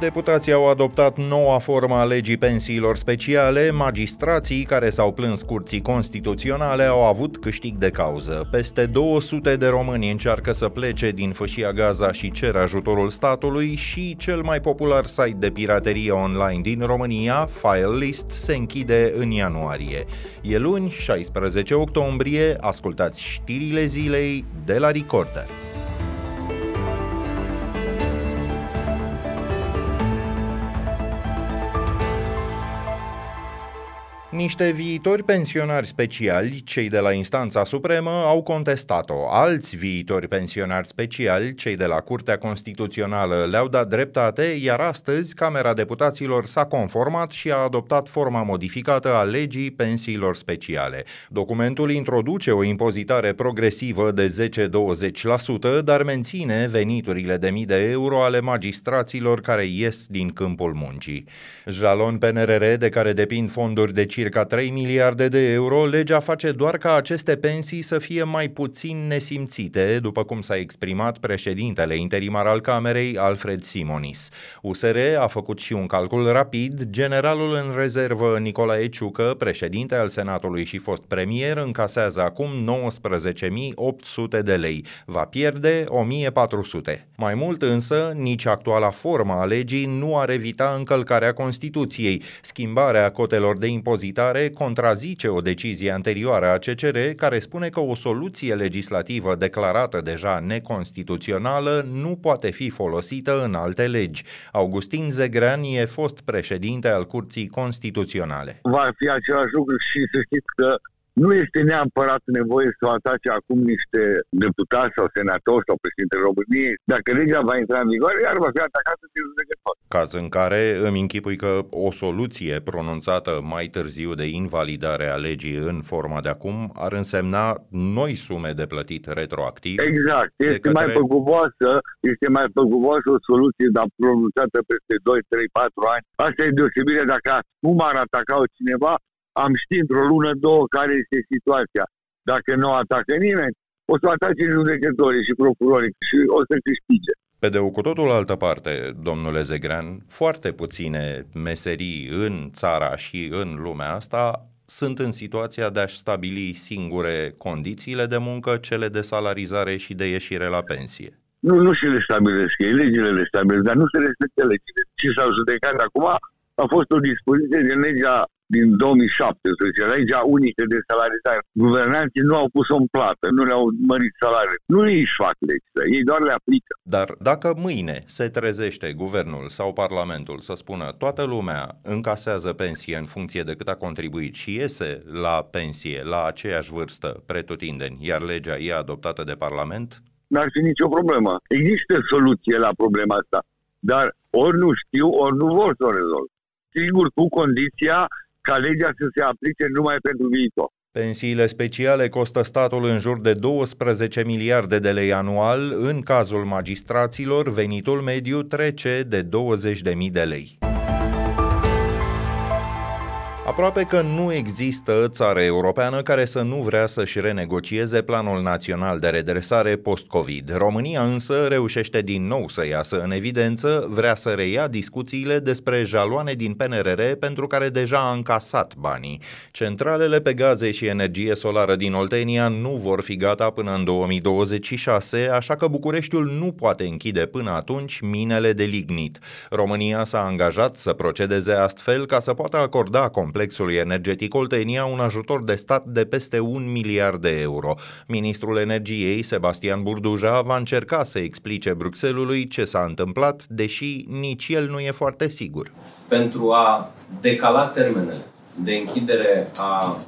Deputații au adoptat noua formă a legii pensiilor speciale, magistrații care s-au plâns curții constituționale au avut câștig de cauză. Peste 200 de români încearcă să plece din fâșia Gaza și cer ajutorul statului și cel mai popular site de piraterie online din România, FileList, se închide în ianuarie. E luni, 16 octombrie, ascultați știrile zilei de la Recorder. Niște viitori pensionari speciali, cei de la instanța supremă, au contestat-o. Alți viitori pensionari speciali, cei de la Curtea Constituțională, le-au dat dreptate, iar astăzi Camera Deputaților s-a conformat și a adoptat forma modificată a legii pensiilor speciale. Documentul introduce o impozitare progresivă de 10-20%, dar menține veniturile de mii de euro ale magistraților care ies din câmpul muncii. Jalon PNRR, de care depind fonduri de circa circa 3 miliarde de euro, legea face doar ca aceste pensii să fie mai puțin nesimțite, după cum s-a exprimat președintele interimar al Camerei, Alfred Simonis. USR a făcut și un calcul rapid. Generalul în rezervă Nicolae Ciucă, președinte al Senatului și fost premier, încasează acum 19.800 de lei. Va pierde 1.400. Mai mult însă, nici actuala formă a legii nu ar evita încălcarea Constituției. Schimbarea cotelor de impozit impozitare contrazice o decizie anterioară a CCR care spune că o soluție legislativă declarată deja neconstituțională nu poate fi folosită în alte legi. Augustin Zegrean e fost președinte al Curții Constituționale. Va fi același lucru și să știți că nu este neapărat nevoie să o atace acum niște deputați sau senatori sau președintele României. Dacă legea va intra în vigoare, iar va fi atacată de judecător. Caz în care îmi închipui că o soluție pronunțată mai târziu de invalidare a legii în forma de acum ar însemna noi sume de plătit retroactiv. Exact. Este către... mai păguboasă, este mai păguboasă o soluție, dar pronunțată peste 2, 3, 4 ani. Asta e deosebire dacă acum ar ataca o cineva, am ști într-o lună, două, care este situația. Dacă nu atacă nimeni, o să atace judecătorii și procurorii și o să câștige. Pe de o cu totul altă parte, domnule Zegrean, foarte puține meserii în țara și în lumea asta sunt în situația de a-și stabili singure condițiile de muncă, cele de salarizare și de ieșire la pensie. Nu, nu și le stabilesc ei, legile le stabilesc, dar nu se respectă legile. Ce s-au judecat acum a fost o dispoziție din legea din 2017, legea unică de salarizare. Guvernanții nu au pus-o în plată, nu le-au mărit salariile. Nu ei își fac legile, ei doar le aplică. Dar dacă mâine se trezește guvernul sau parlamentul să spună toată lumea încasează pensie în funcție de cât a contribuit și iese la pensie la aceeași vârstă pretutindeni, iar legea e adoptată de parlament, n-ar fi nicio problemă. Există soluție la problema asta, dar ori nu știu, ori nu vor să o rezolv. Sigur, cu condiția ca legea să se aplice numai pentru viitor. Pensiile speciale costă statul în jur de 12 miliarde de lei anual, în cazul magistraților venitul mediu trece de 20.000 de lei. Aproape că nu există țară europeană care să nu vrea să-și renegocieze planul național de redresare post-COVID. România însă reușește din nou să iasă în evidență, vrea să reia discuțiile despre jaloane din PNRR pentru care deja a încasat banii. Centralele pe gaze și energie solară din Oltenia nu vor fi gata până în 2026, așa că Bucureștiul nu poate închide până atunci minele de lignit. România s-a angajat să procedeze astfel ca să poată acorda complet complexului energetic Oltenia un ajutor de stat de peste un miliard de euro. Ministrul Energiei, Sebastian Burduja, va încerca să explice Bruxelului ce s-a întâmplat, deși nici el nu e foarte sigur. Pentru a decala termenele de închidere a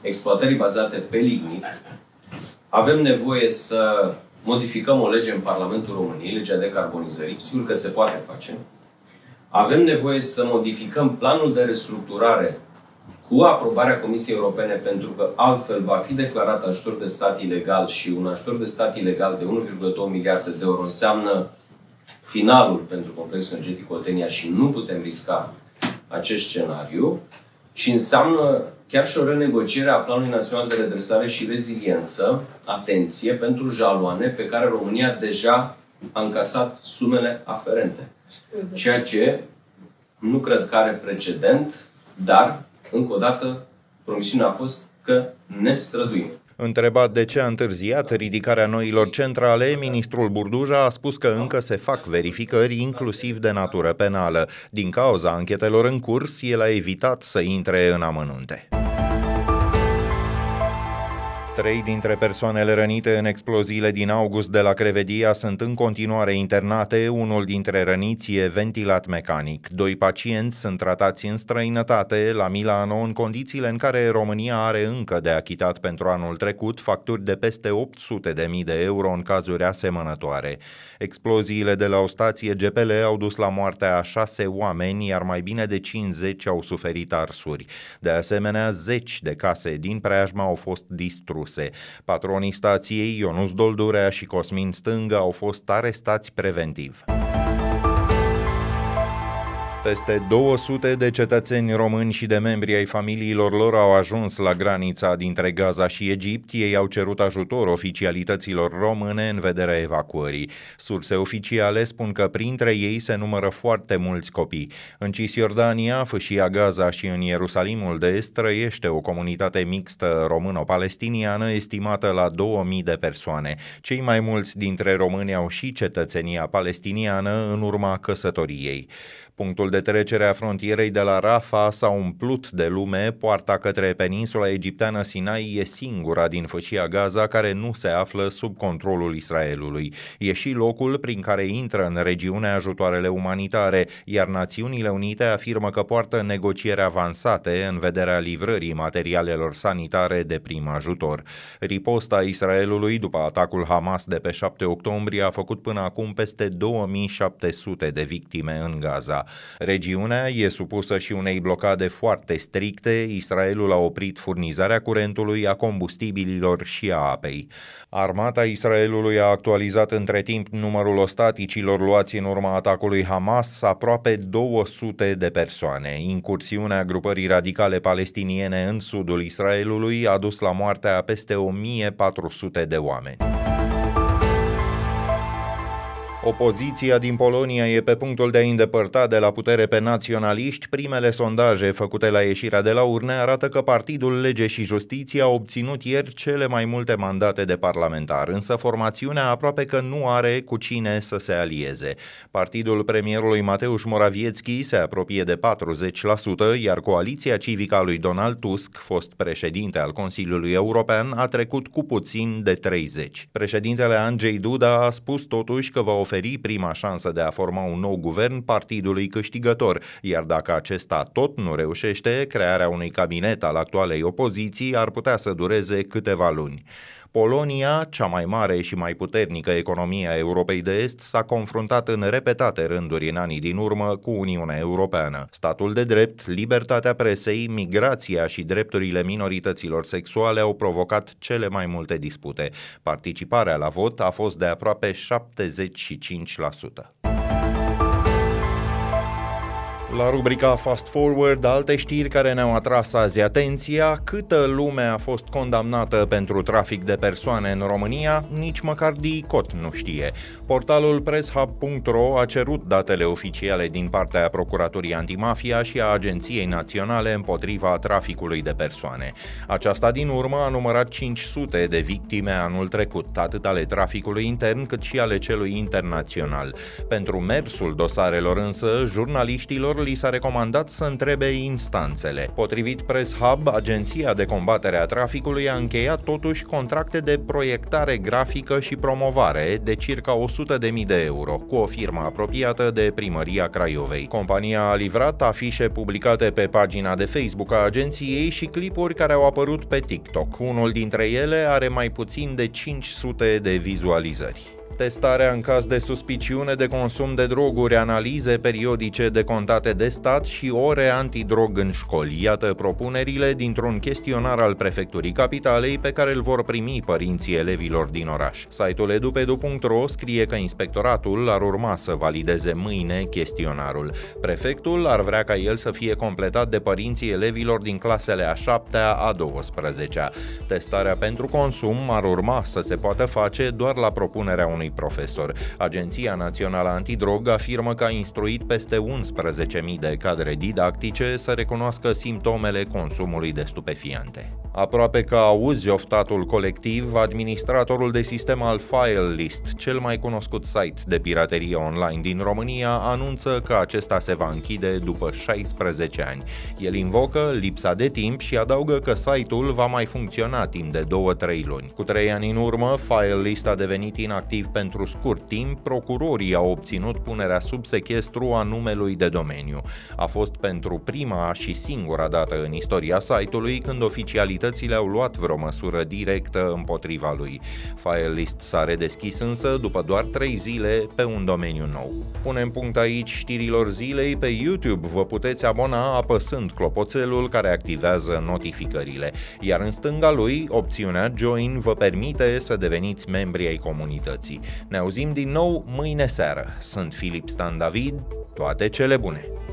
exploatării bazate pe lignit, avem nevoie să modificăm o lege în Parlamentul României, legea decarbonizării, sigur că se poate face, avem nevoie să modificăm planul de restructurare cu aprobarea Comisiei Europene, pentru că altfel va fi declarat ajutor de stat ilegal și un ajutor de stat ilegal de 1,2 miliarde de euro înseamnă finalul pentru complexul energetic Oltenia și nu putem risca acest scenariu și înseamnă chiar și o renegociere a Planului Național de Redresare și Reziliență, atenție, pentru jaloane pe care România deja a încasat sumele aferente. Ceea ce nu cred că are precedent, dar, încă o dată, promisiunea a fost că ne străduim. Întrebat de ce a întârziat ridicarea noilor centrale, ministrul Burduja a spus că încă se fac verificări, inclusiv de natură penală. Din cauza anchetelor în curs, el a evitat să intre în amănunte. Trei dintre persoanele rănite în exploziile din august de la Crevedia sunt în continuare internate, unul dintre răniți e ventilat mecanic. Doi pacienți sunt tratați în străinătate, la Milano, în condițiile în care România are încă de achitat pentru anul trecut facturi de peste 800 de mii de euro în cazuri asemănătoare. Exploziile de la o stație GPL au dus la moartea a șase oameni, iar mai bine de 50 au suferit arsuri. De asemenea, zeci de case din preajma au fost distruse produse. Patronii stației Ionus Doldurea și Cosmin Stângă au fost arestați preventiv. Peste 200 de cetățeni români și de membri ai familiilor lor au ajuns la granița dintre Gaza și Egipt. Ei au cerut ajutor oficialităților române în vederea evacuării. Surse oficiale spun că printre ei se numără foarte mulți copii. În Cisjordania, fâșia Gaza și în Ierusalimul de Est trăiește o comunitate mixtă româno-palestiniană estimată la 2000 de persoane. Cei mai mulți dintre români au și cetățenia palestiniană în urma căsătoriei. Punctul de trecere a frontierei de la Rafa s-a umplut de lume, poarta către peninsula egipteană Sinai e singura din fășia Gaza care nu se află sub controlul Israelului. E și locul prin care intră în regiune ajutoarele umanitare, iar Națiunile Unite afirmă că poartă negocieri avansate în vederea livrării materialelor sanitare de prim ajutor. Riposta Israelului după atacul Hamas de pe 7 octombrie a făcut până acum peste 2700 de victime în Gaza. Regiunea e supusă și unei blocade foarte stricte, Israelul a oprit furnizarea curentului, a combustibililor și a apei. Armata Israelului a actualizat între timp numărul ostaticilor luați în urma atacului Hamas, aproape 200 de persoane. Incursiunea grupării radicale palestiniene în sudul Israelului a dus la moartea a peste 1400 de oameni. Opoziția din Polonia e pe punctul de a îndepărta de la putere pe naționaliști. Primele sondaje făcute la ieșirea de la urne arată că Partidul Lege și Justiție a obținut ieri cele mai multe mandate de parlamentar, însă formațiunea aproape că nu are cu cine să se alieze. Partidul premierului Mateusz Morawiecki se apropie de 40%, iar coaliția civică a lui Donald Tusk, fost președinte al Consiliului European, a trecut cu puțin de 30. Președintele Andrzej Duda a spus totuși că va oferi prima șansă de a forma un nou guvern partidului câștigător, iar dacă acesta tot nu reușește, crearea unui cabinet al actualei opoziții ar putea să dureze câteva luni. Polonia, cea mai mare și mai puternică economie a Europei de Est, s-a confruntat în repetate rânduri în anii din urmă cu Uniunea Europeană. Statul de drept, libertatea presei, migrația și drepturile minorităților sexuale au provocat cele mai multe dispute. Participarea la vot a fost de aproape 75%. La rubrica Fast Forward, alte știri care ne-au atras azi atenția, câtă lume a fost condamnată pentru trafic de persoane în România, nici măcar DICOT nu știe. Portalul presshub.ro a cerut datele oficiale din partea Procuraturii Antimafia și a Agenției Naționale împotriva traficului de persoane. Aceasta din urmă a numărat 500 de victime anul trecut, atât ale traficului intern cât și ale celui internațional. Pentru mersul dosarelor însă, jurnaliștilor li s-a recomandat să întrebe instanțele. Potrivit Press Hub, Agenția de Combatere a Traficului a încheiat totuși contracte de proiectare grafică și promovare de circa 100.000 de euro cu o firmă apropiată de primăria Craiovei. Compania a livrat afișe publicate pe pagina de Facebook a agenției și clipuri care au apărut pe TikTok. Unul dintre ele are mai puțin de 500 de vizualizări testarea în caz de suspiciune de consum de droguri, analize periodice decontate de stat și ore antidrog în școli. Iată propunerile dintr-un chestionar al Prefecturii Capitalei pe care îl vor primi părinții elevilor din oraș. Site-ul edupedu.ro scrie că inspectoratul ar urma să valideze mâine chestionarul. Prefectul ar vrea ca el să fie completat de părinții elevilor din clasele a 7-a, a 12-a. Testarea pentru consum ar urma să se poată face doar la propunerea unui unui profesor. Agenția Națională Antidrog afirmă că a instruit peste 11.000 de cadre didactice să recunoască simptomele consumului de stupefiante. Aproape că auzi oftatul colectiv, administratorul de sistem al FileList, cel mai cunoscut site de piraterie online din România, anunță că acesta se va închide după 16 ani. El invocă lipsa de timp și adaugă că site-ul va mai funcționa timp de 2-3 luni. Cu 3 ani în urmă, FileList a devenit inactiv pentru scurt timp, procurorii au obținut punerea sub sechestru a numelui de domeniu. A fost pentru prima și singura dată în istoria site-ului când oficialitățile autoritățile au luat vreo măsură directă împotriva lui. Filelist s-a redeschis însă după doar 3 zile pe un domeniu nou. Punem punct aici știrilor zilei pe YouTube. Vă puteți abona apăsând clopoțelul care activează notificările, iar în stânga lui, opțiunea Join vă permite să deveniți membri ai comunității. Ne auzim din nou mâine seară. Sunt Filip Stan David, toate cele bune!